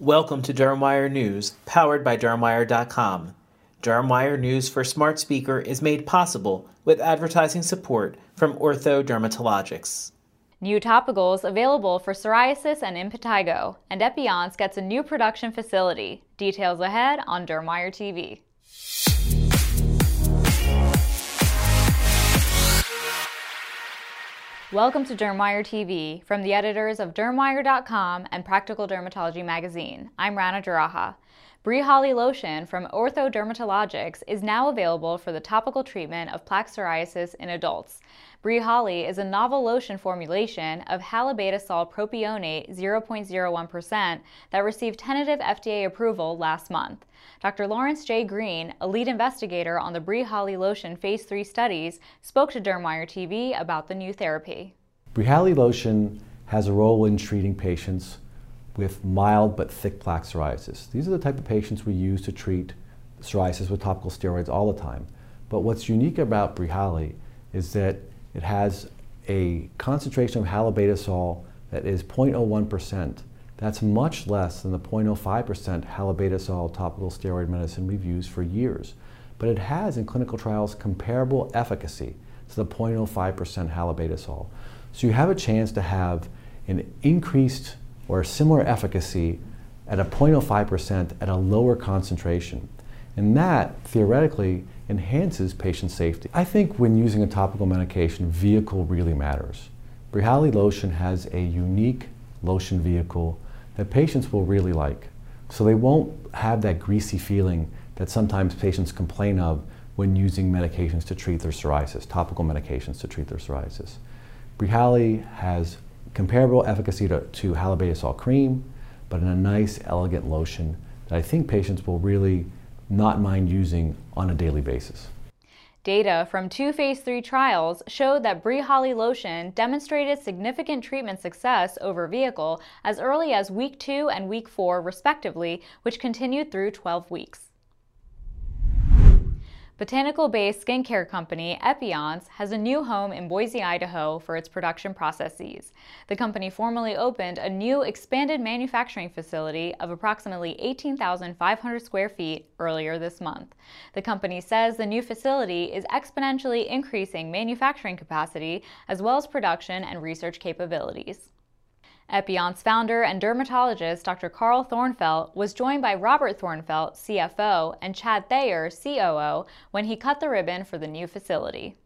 Welcome to Dermwire News, powered by Dermwire.com. Dermwire News for Smart Speaker is made possible with advertising support from Ortho Dermatologics. New topicals available for psoriasis and impetigo, and Epionce gets a new production facility. Details ahead on Dermwire TV. Welcome to Dermwire TV from the editors of Dermwire.com and Practical Dermatology Magazine. I'm Rana Jaraha. Bryhali lotion from Ortho Dermatologics is now available for the topical treatment of plaque psoriasis in adults. Bryhali is a novel lotion formulation of halobetasol propionate 0.01% that received tentative FDA approval last month. Dr. Lawrence J. Green, a lead investigator on the Bryhali lotion phase 3 studies, spoke to Dermwire TV about the new therapy. Bryhali lotion has a role in treating patients with mild but thick plaque psoriasis. These are the type of patients we use to treat psoriasis with topical steroids all the time. But what's unique about Bryhali is that it has a concentration of halobetasol that is 0.01%. That's much less than the 0.05% halobetasol topical steroid medicine we've used for years. But it has in clinical trials comparable efficacy to the 0.05% halobetasol. So you have a chance to have an increased or similar efficacy at a 0.05% at a lower concentration. And that theoretically enhances patient safety. I think when using a topical medication, vehicle really matters. Bryhali lotion has a unique lotion vehicle that patients will really like. So they won't have that greasy feeling that sometimes patients complain of when using medications to treat their psoriasis, topical medications to treat their psoriasis. Bryhali has comparable efficacy to, to cream, but in a nice, elegant lotion that I think patients will really not mind using on a daily basis. Data from two phase 3 trials showed that Bryhali lotion demonstrated significant treatment success over vehicle as early as week 2 and week 4 respectively, which continued through 12 weeks. Botanical-based skincare company Epionce has a new home in Boise, Idaho for its production processes. The company formally opened a new expanded manufacturing facility of approximately 18,500 square feet earlier this month. The company says the new facility is exponentially increasing manufacturing capacity as well as production and research capabilities. Epionce founder and dermatologist Dr. Carl Thornfeldt was joined by Robert Thornfeldt, CFO, and Chad Thayer, COO, when he cut the ribbon for the new facility.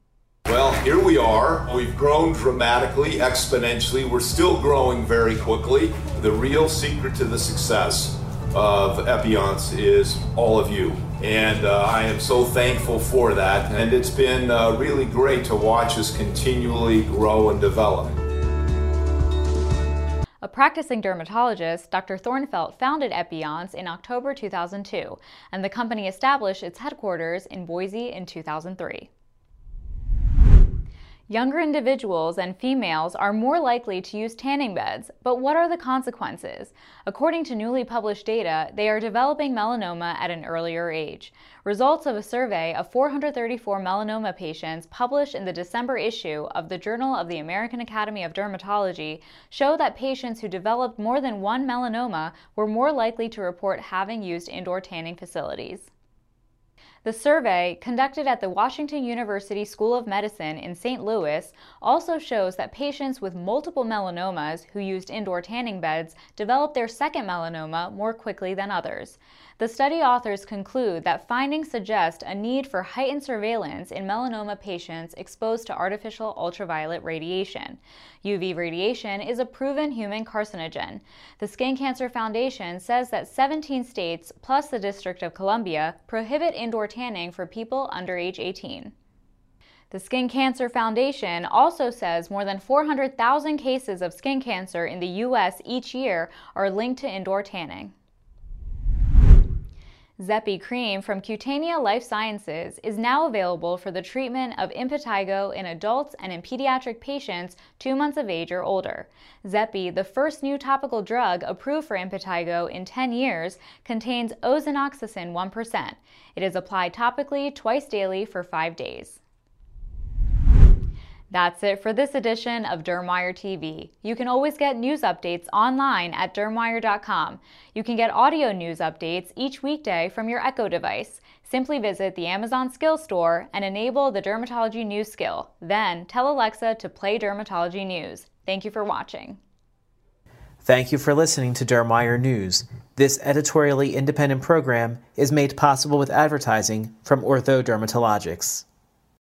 Well, here we are. We've grown dramatically, exponentially. We're still growing very quickly. The real secret to the success of Epionce is all of you. And uh, I am so thankful for that. And it's been uh, really great to watch us continually grow and develop. Practicing dermatologist, Dr. Thornfeldt founded Epionce in October 2002, and the company established its headquarters in Boise in 2003. Younger individuals and females are more likely to use tanning beds, but what are the consequences? According to newly published data, they are developing melanoma at an earlier age. Results of a survey of 434 melanoma patients published in the December issue of the Journal of the American Academy of Dermatology show that patients who developed more than one melanoma were more likely to report having used indoor tanning facilities. The survey, conducted at the Washington University School of Medicine in St. Louis, also shows that patients with multiple melanomas who used indoor tanning beds developed their second melanoma more quickly than others. The study authors conclude that findings suggest a need for heightened surveillance in melanoma patients exposed to artificial ultraviolet radiation. UV radiation is a proven human carcinogen. The Skin Cancer Foundation says that 17 states, plus the District of Columbia, prohibit indoor tanning for people under age 18. The Skin Cancer Foundation also says more than 400,000 cases of skin cancer in the U.S. each year are linked to indoor tanning. Xepi cream from Cutanea Life Sciences is now available for the treatment of impetigo in adults and in pediatric patients two months of age or older. Xepi, the first new topical drug approved for impetigo in 10 years, contains ozenoxacin 1%. It is applied topically twice daily for five days. That's it for this edition of Dermwire TV. You can always get news updates online at dermwire.com. You can get audio news updates each weekday from your Echo device. Simply visit the Amazon Skill Store and enable the Dermatology News skill. Then tell Alexa to play Dermatology News. Thank you for watching. Thank you for listening to Dermwire News. This editorially independent program is made possible with advertising from Ortho Dermatologics.